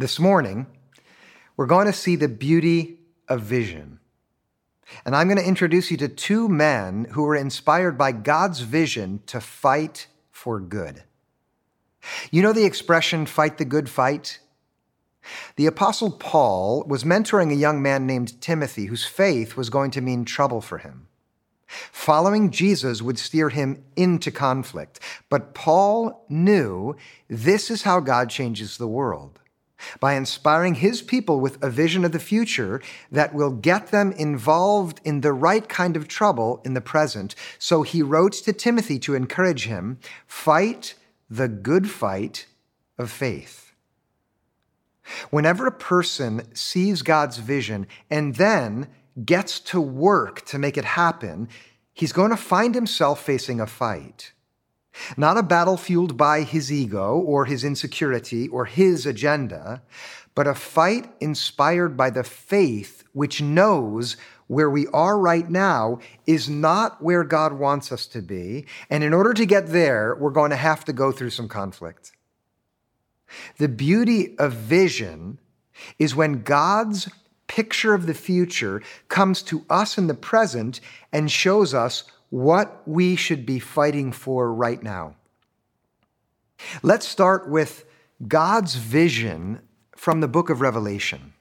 This morning, we're going to see the beauty of vision. And I'm going to introduce you to two men who were inspired by God's vision to fight for good. You know the expression, fight the good fight? The Apostle Paul was mentoring a young man named Timothy whose faith was going to mean trouble for him. Following Jesus would steer him into conflict, but Paul knew this is how God changes the world by inspiring his people with a vision of the future that will get them involved in the right kind of trouble in the present. So he wrote to Timothy to encourage him fight the good fight of faith. Whenever a person sees God's vision and then gets to work to make it happen, he's going to find himself facing a fight. Not a battle fueled by his ego or his insecurity or his agenda, but a fight inspired by the faith which knows where we are right now is not where God wants us to be. And in order to get there, we're going to have to go through some conflict. The beauty of vision is when God's picture of the future comes to us in the present and shows us what we should be fighting for right now. Let's start with God's vision from the book of Revelation.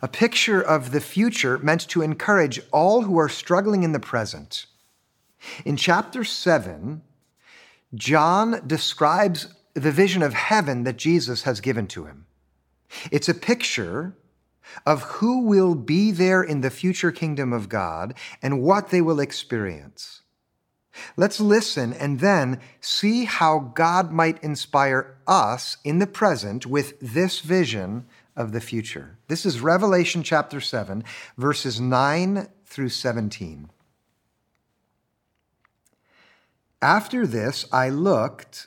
A picture of the future meant to encourage all who are struggling in the present. In chapter 7, John describes the vision of heaven that Jesus has given to him. It's a picture of who will be there in the future kingdom of God and what they will experience. Let's listen and then see how God might inspire us in the present with this vision of the future. This is Revelation chapter 7, verses 9 through 17. After this, I looked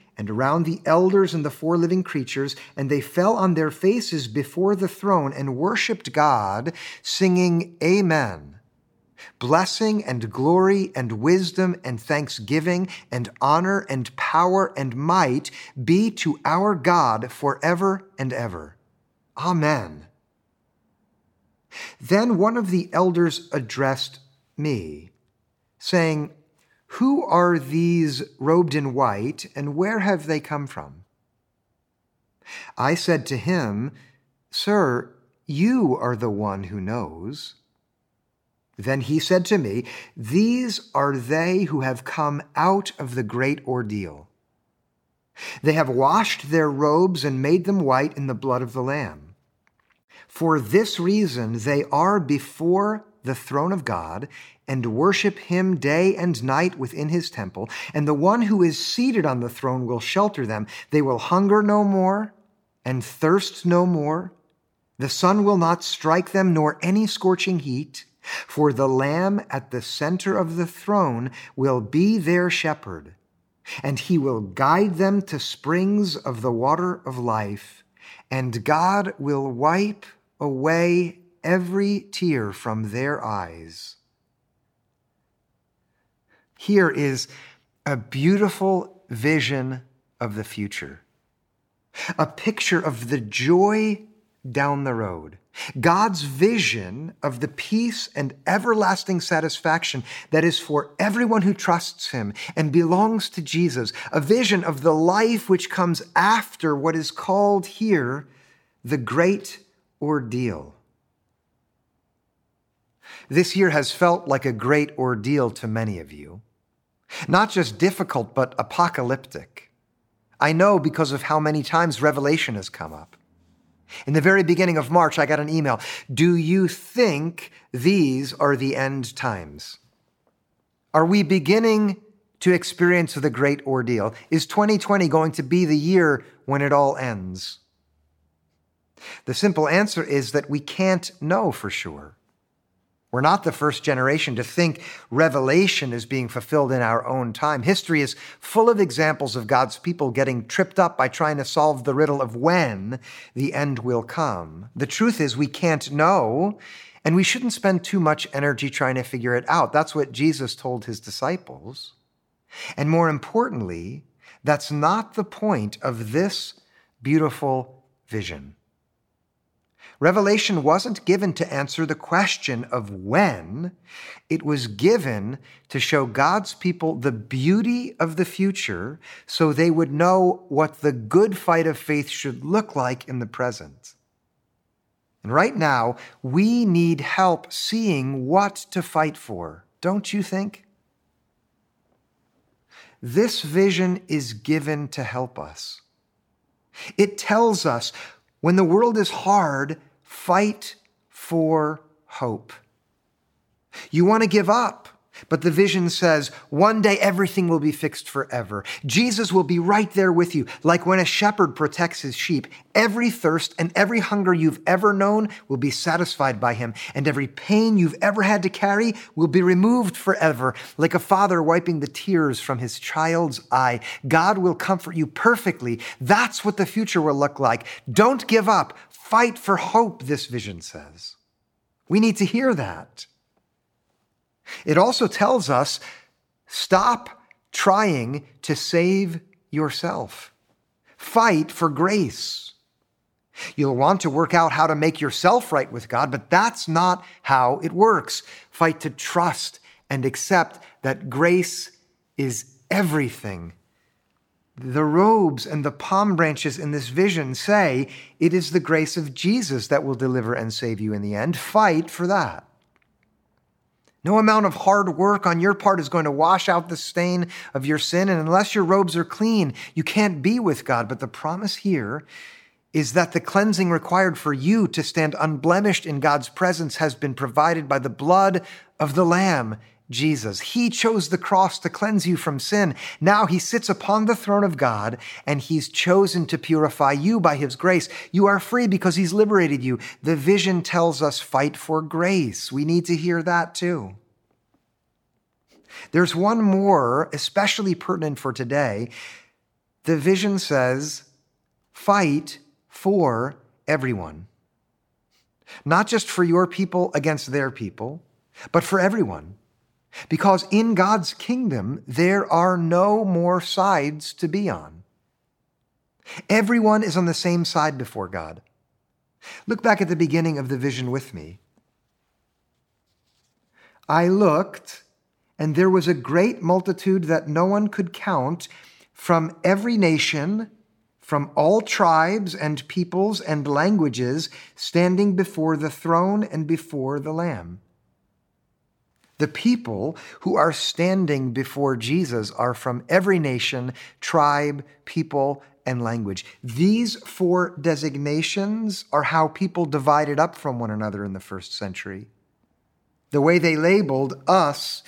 and around the elders and the four living creatures, and they fell on their faces before the throne and worshiped God, singing, Amen. Blessing and glory and wisdom and thanksgiving and honor and power and might be to our God forever and ever. Amen. Then one of the elders addressed me, saying, who are these robed in white, and where have they come from? I said to him, Sir, you are the one who knows. Then he said to me, These are they who have come out of the great ordeal. They have washed their robes and made them white in the blood of the Lamb. For this reason, they are before the throne of God and worship him day and night within his temple. And the one who is seated on the throne will shelter them. They will hunger no more and thirst no more. The sun will not strike them, nor any scorching heat. For the Lamb at the center of the throne will be their shepherd, and he will guide them to springs of the water of life, and God will wipe away every tear from their eyes. Here is a beautiful vision of the future, a picture of the joy down the road. God's vision of the peace and everlasting satisfaction that is for everyone who trusts Him and belongs to Jesus, a vision of the life which comes after what is called here the great ordeal. This year has felt like a great ordeal to many of you. Not just difficult, but apocalyptic. I know because of how many times Revelation has come up. In the very beginning of March, I got an email. Do you think these are the end times? Are we beginning to experience the great ordeal? Is 2020 going to be the year when it all ends? The simple answer is that we can't know for sure. We're not the first generation to think revelation is being fulfilled in our own time. History is full of examples of God's people getting tripped up by trying to solve the riddle of when the end will come. The truth is, we can't know, and we shouldn't spend too much energy trying to figure it out. That's what Jesus told his disciples. And more importantly, that's not the point of this beautiful vision. Revelation wasn't given to answer the question of when, it was given to show God's people the beauty of the future so they would know what the good fight of faith should look like in the present. And right now, we need help seeing what to fight for, don't you think? This vision is given to help us. It tells us when the world is hard, fight for hope. You want to give up. But the vision says one day everything will be fixed forever. Jesus will be right there with you. Like when a shepherd protects his sheep, every thirst and every hunger you've ever known will be satisfied by him. And every pain you've ever had to carry will be removed forever. Like a father wiping the tears from his child's eye, God will comfort you perfectly. That's what the future will look like. Don't give up. Fight for hope, this vision says. We need to hear that. It also tells us stop trying to save yourself. Fight for grace. You'll want to work out how to make yourself right with God, but that's not how it works. Fight to trust and accept that grace is everything. The robes and the palm branches in this vision say it is the grace of Jesus that will deliver and save you in the end. Fight for that. No amount of hard work on your part is going to wash out the stain of your sin. And unless your robes are clean, you can't be with God. But the promise here is that the cleansing required for you to stand unblemished in God's presence has been provided by the blood of the Lamb, Jesus. He chose the cross to cleanse you from sin. Now he sits upon the throne of God and he's chosen to purify you by his grace. You are free because he's liberated you. The vision tells us fight for grace. We need to hear that too. There's one more, especially pertinent for today. The vision says, fight for everyone. Not just for your people against their people, but for everyone. Because in God's kingdom, there are no more sides to be on. Everyone is on the same side before God. Look back at the beginning of the vision with me. I looked, and there was a great multitude that no one could count from every nation, from all tribes and peoples and languages, standing before the throne and before the Lamb. The people who are standing before Jesus are from every nation, tribe, people, and language. These four designations are how people divided up from one another in the first century. The way they labeled us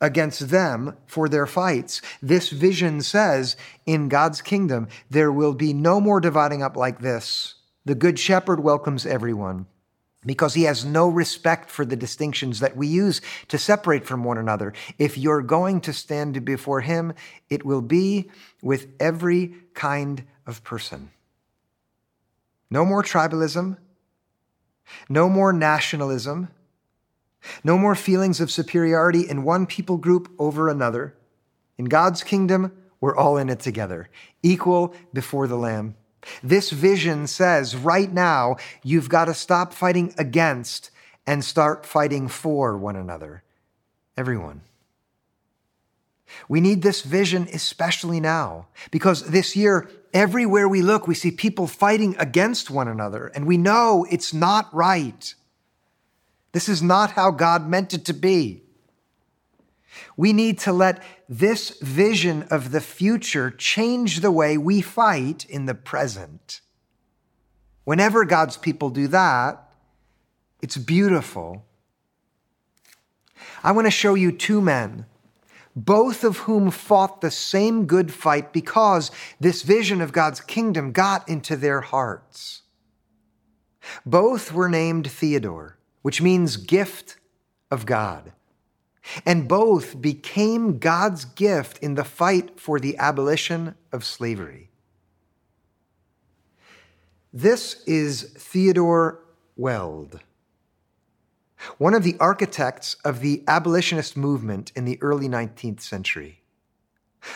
against them for their fights. This vision says in God's kingdom, there will be no more dividing up like this. The Good Shepherd welcomes everyone because he has no respect for the distinctions that we use to separate from one another. If you're going to stand before him, it will be with every kind of person. No more tribalism, no more nationalism, no more feelings of superiority in one people group over another. In God's kingdom, we're all in it together, equal before the Lamb. This vision says right now, you've got to stop fighting against and start fighting for one another. Everyone. We need this vision especially now because this year, everywhere we look, we see people fighting against one another and we know it's not right. This is not how God meant it to be. We need to let this vision of the future change the way we fight in the present. Whenever God's people do that, it's beautiful. I want to show you two men, both of whom fought the same good fight because this vision of God's kingdom got into their hearts. Both were named Theodore, which means gift of God. And both became God's gift in the fight for the abolition of slavery. This is Theodore Weld, one of the architects of the abolitionist movement in the early 19th century.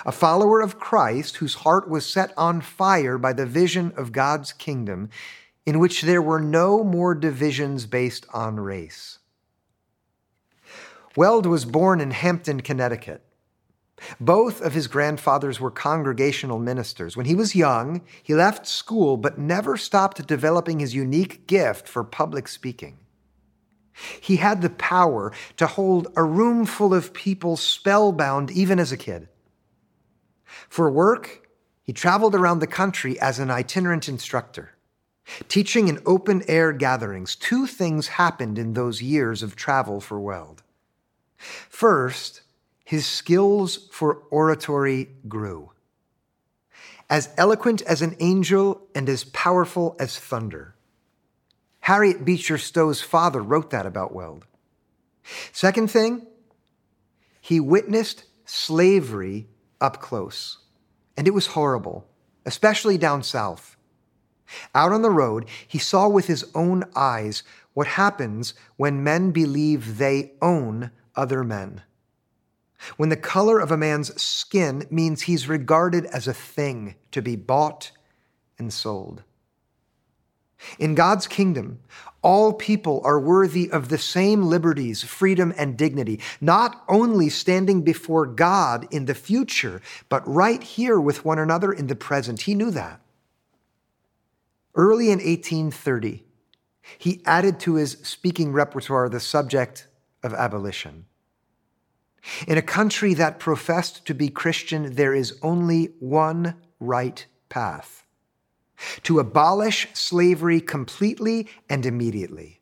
A follower of Christ whose heart was set on fire by the vision of God's kingdom, in which there were no more divisions based on race. Weld was born in Hampton, Connecticut. Both of his grandfathers were congregational ministers. When he was young, he left school but never stopped developing his unique gift for public speaking. He had the power to hold a room full of people spellbound even as a kid. For work, he traveled around the country as an itinerant instructor. Teaching in open air gatherings, two things happened in those years of travel for Weld. First, his skills for oratory grew. As eloquent as an angel and as powerful as thunder. Harriet Beecher Stowe's father wrote that about Weld. Second thing, he witnessed slavery up close, and it was horrible, especially down south. Out on the road, he saw with his own eyes what happens when men believe they own other men. When the color of a man's skin means he's regarded as a thing to be bought and sold. In God's kingdom, all people are worthy of the same liberties, freedom, and dignity, not only standing before God in the future, but right here with one another in the present. He knew that. Early in 1830, he added to his speaking repertoire the subject of abolition. In a country that professed to be Christian, there is only one right path to abolish slavery completely and immediately.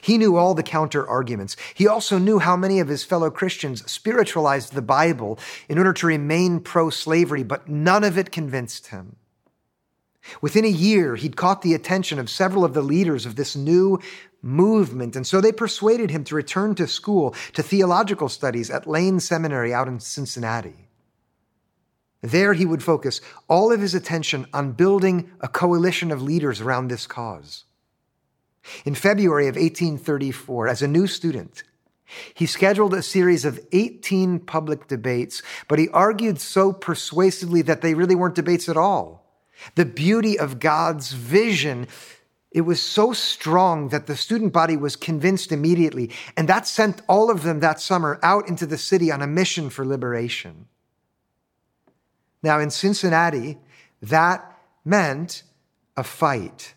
He knew all the counter arguments. He also knew how many of his fellow Christians spiritualized the Bible in order to remain pro slavery, but none of it convinced him. Within a year, he'd caught the attention of several of the leaders of this new movement, and so they persuaded him to return to school, to theological studies at Lane Seminary out in Cincinnati. There, he would focus all of his attention on building a coalition of leaders around this cause. In February of 1834, as a new student, he scheduled a series of 18 public debates, but he argued so persuasively that they really weren't debates at all. The beauty of God's vision, it was so strong that the student body was convinced immediately, and that sent all of them that summer out into the city on a mission for liberation. Now, in Cincinnati, that meant a fight.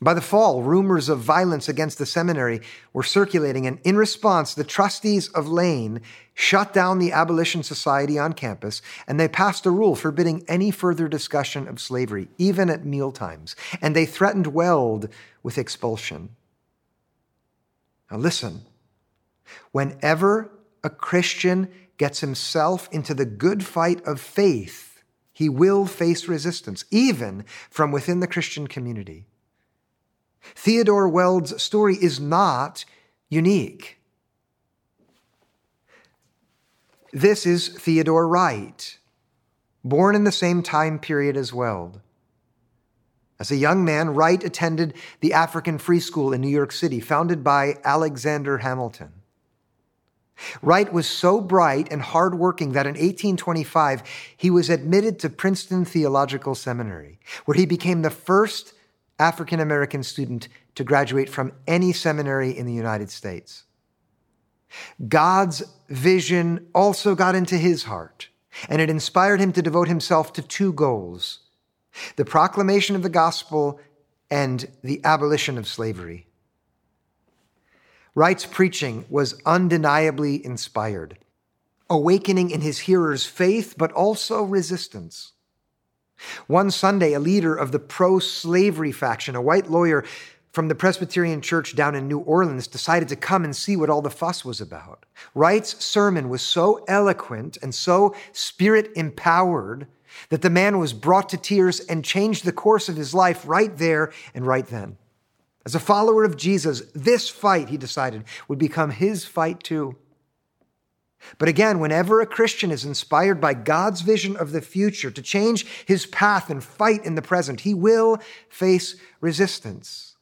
By the fall, rumors of violence against the seminary were circulating, and in response, the trustees of Lane shut down the Abolition Society on campus, and they passed a rule forbidding any further discussion of slavery, even at mealtimes, and they threatened Weld with expulsion. Now, listen whenever a Christian gets himself into the good fight of faith, he will face resistance, even from within the Christian community. Theodore Weld's story is not unique. This is Theodore Wright, born in the same time period as Weld. As a young man, Wright attended the African Free School in New York City, founded by Alexander Hamilton. Wright was so bright and hardworking that in 1825 he was admitted to Princeton Theological Seminary, where he became the first African American student to graduate from any seminary in the United States. God's vision also got into his heart, and it inspired him to devote himself to two goals the proclamation of the gospel and the abolition of slavery. Wright's preaching was undeniably inspired, awakening in his hearers faith, but also resistance. One Sunday, a leader of the pro slavery faction, a white lawyer from the Presbyterian Church down in New Orleans, decided to come and see what all the fuss was about. Wright's sermon was so eloquent and so spirit empowered that the man was brought to tears and changed the course of his life right there and right then. As a follower of Jesus, this fight, he decided, would become his fight too. But again, whenever a Christian is inspired by God's vision of the future to change his path and fight in the present, he will face resistance.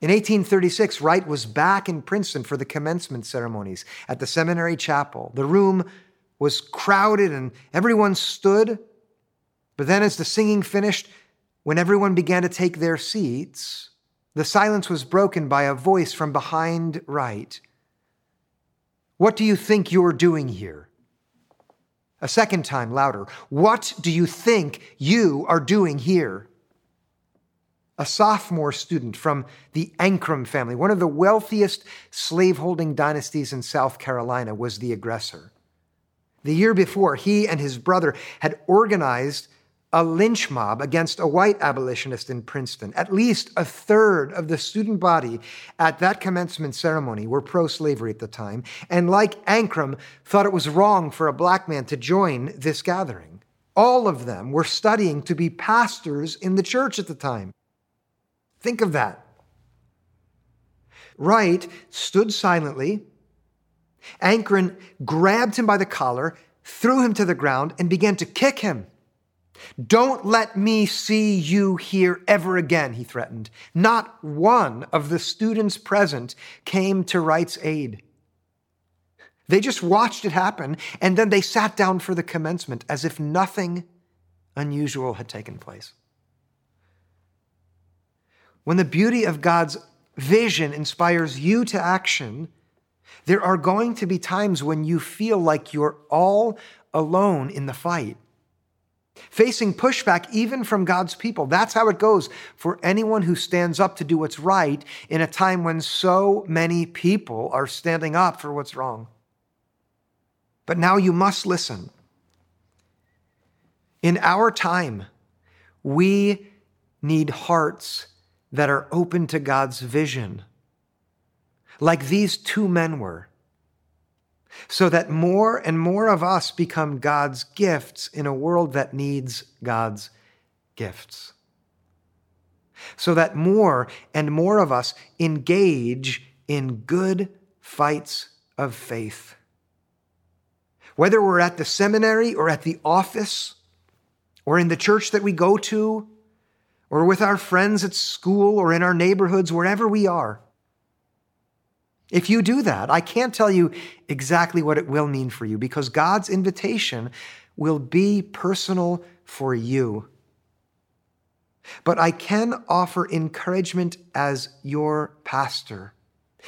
In 1836, Wright was back in Princeton for the commencement ceremonies at the seminary chapel. The room was crowded and everyone stood. But then, as the singing finished, when everyone began to take their seats, the silence was broken by a voice from behind Wright. What do you think you're doing here? A second time, louder. What do you think you are doing here? A sophomore student from the Ancrum family, one of the wealthiest slaveholding dynasties in South Carolina, was the aggressor. The year before, he and his brother had organized a lynch mob against a white abolitionist in Princeton. At least a third of the student body at that commencement ceremony were pro slavery at the time, and like Ancrum, thought it was wrong for a black man to join this gathering. All of them were studying to be pastors in the church at the time. Think of that. Wright stood silently. Ancrum grabbed him by the collar, threw him to the ground, and began to kick him. Don't let me see you here ever again, he threatened. Not one of the students present came to Wright's aid. They just watched it happen, and then they sat down for the commencement as if nothing unusual had taken place. When the beauty of God's vision inspires you to action, there are going to be times when you feel like you're all alone in the fight facing pushback even from God's people. That's how it goes for anyone who stands up to do what's right in a time when so many people are standing up for what's wrong. But now you must listen. In our time, we need hearts that are open to God's vision, like these two men were so that more and more of us become God's gifts in a world that needs God's gifts. So that more and more of us engage in good fights of faith. Whether we're at the seminary or at the office or in the church that we go to or with our friends at school or in our neighborhoods, wherever we are. If you do that, I can't tell you exactly what it will mean for you because God's invitation will be personal for you. But I can offer encouragement as your pastor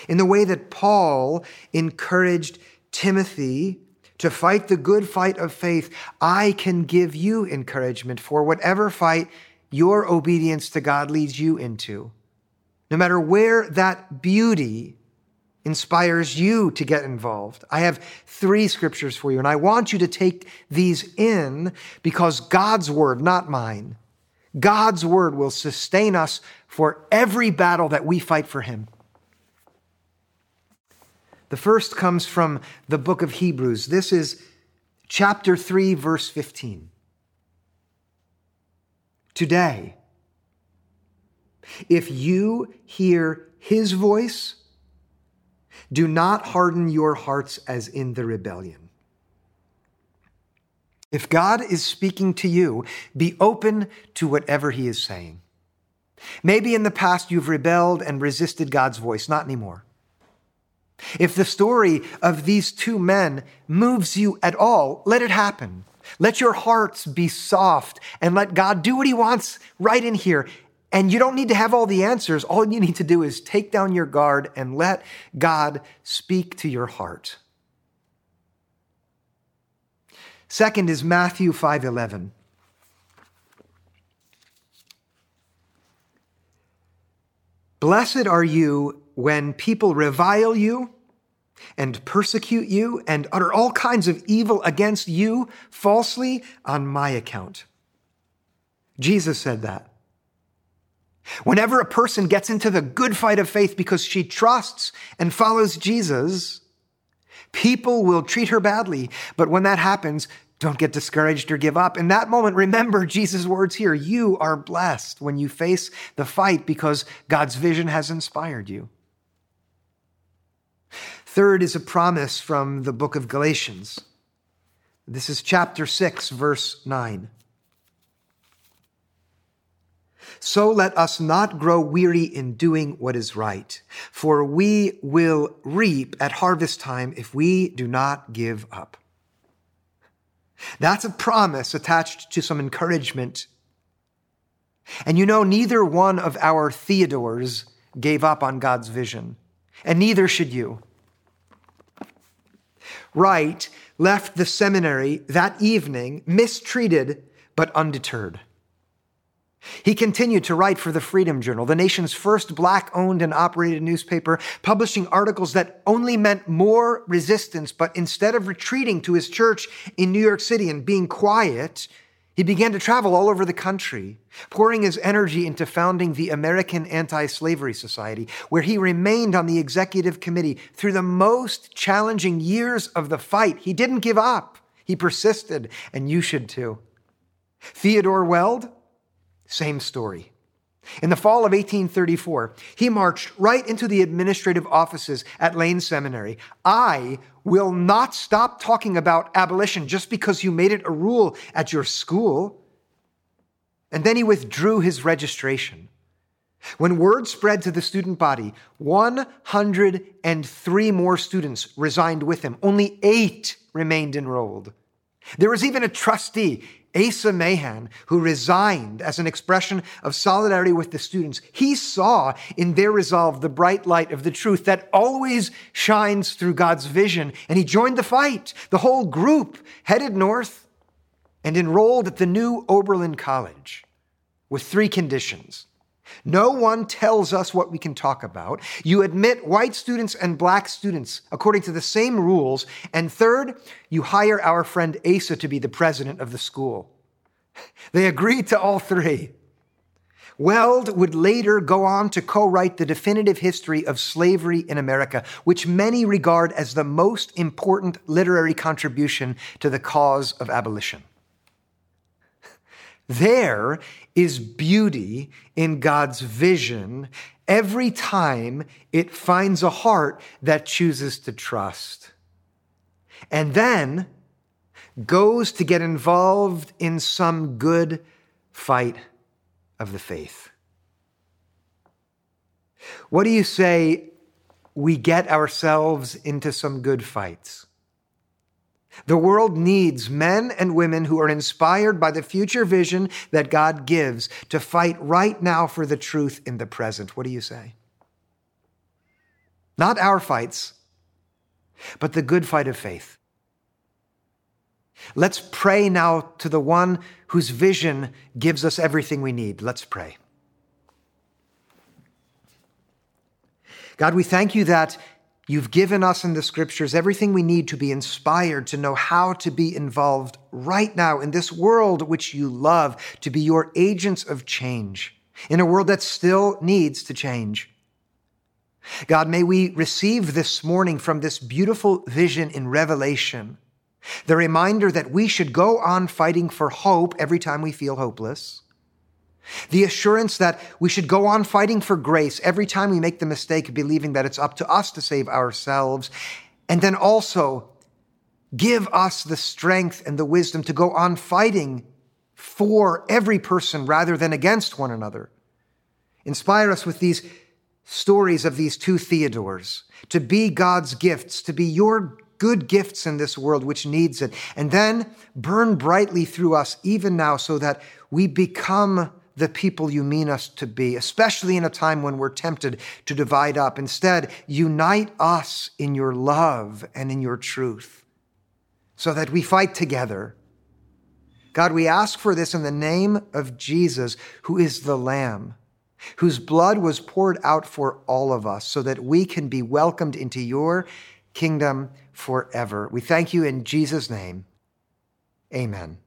in the way that Paul encouraged Timothy to fight the good fight of faith. I can give you encouragement for whatever fight your obedience to God leads you into. No matter where that beauty inspires you to get involved. I have three scriptures for you, and I want you to take these in because God's word, not mine, God's word will sustain us for every battle that we fight for Him. The first comes from the book of Hebrews. This is chapter 3, verse 15. Today, if you hear his voice, do not harden your hearts as in the rebellion. If God is speaking to you, be open to whatever he is saying. Maybe in the past you've rebelled and resisted God's voice, not anymore. If the story of these two men moves you at all, let it happen. Let your hearts be soft and let God do what he wants right in here. And you don't need to have all the answers. All you need to do is take down your guard and let God speak to your heart. Second is Matthew 5:11. Blessed are you when people revile you and persecute you and utter all kinds of evil against you falsely on my account. Jesus said that. Whenever a person gets into the good fight of faith because she trusts and follows Jesus, people will treat her badly. But when that happens, don't get discouraged or give up. In that moment, remember Jesus' words here. You are blessed when you face the fight because God's vision has inspired you. Third is a promise from the book of Galatians. This is chapter 6, verse 9. So let us not grow weary in doing what is right, for we will reap at harvest time if we do not give up. That's a promise attached to some encouragement. And you know, neither one of our Theodores gave up on God's vision, and neither should you. Wright left the seminary that evening mistreated but undeterred. He continued to write for the Freedom Journal, the nation's first black owned and operated newspaper, publishing articles that only meant more resistance. But instead of retreating to his church in New York City and being quiet, he began to travel all over the country, pouring his energy into founding the American Anti Slavery Society, where he remained on the executive committee through the most challenging years of the fight. He didn't give up, he persisted, and you should too. Theodore Weld, same story. In the fall of 1834, he marched right into the administrative offices at Lane Seminary. I will not stop talking about abolition just because you made it a rule at your school. And then he withdrew his registration. When word spread to the student body, 103 more students resigned with him. Only eight remained enrolled. There was even a trustee Asa Mahan, who resigned as an expression of solidarity with the students, he saw in their resolve the bright light of the truth that always shines through God's vision, and he joined the fight. The whole group headed north and enrolled at the new Oberlin College with three conditions. No one tells us what we can talk about. You admit white students and black students according to the same rules. And third, you hire our friend Asa to be the president of the school. They agreed to all three. Weld would later go on to co write the definitive history of slavery in America, which many regard as the most important literary contribution to the cause of abolition. There is beauty in God's vision every time it finds a heart that chooses to trust. And then goes to get involved in some good fight of the faith. What do you say we get ourselves into some good fights? The world needs men and women who are inspired by the future vision that God gives to fight right now for the truth in the present. What do you say? Not our fights, but the good fight of faith. Let's pray now to the one whose vision gives us everything we need. Let's pray. God, we thank you that You've given us in the scriptures everything we need to be inspired, to know how to be involved right now in this world which you love, to be your agents of change in a world that still needs to change. God, may we receive this morning from this beautiful vision in Revelation the reminder that we should go on fighting for hope every time we feel hopeless the assurance that we should go on fighting for grace every time we make the mistake of believing that it's up to us to save ourselves. And then also give us the strength and the wisdom to go on fighting for every person rather than against one another. Inspire us with these stories of these two Theodores to be God's gifts, to be your good gifts in this world which needs it, and then burn brightly through us even now so that we become the people you mean us to be, especially in a time when we're tempted to divide up. Instead, unite us in your love and in your truth so that we fight together. God, we ask for this in the name of Jesus, who is the Lamb, whose blood was poured out for all of us so that we can be welcomed into your kingdom forever. We thank you in Jesus' name. Amen.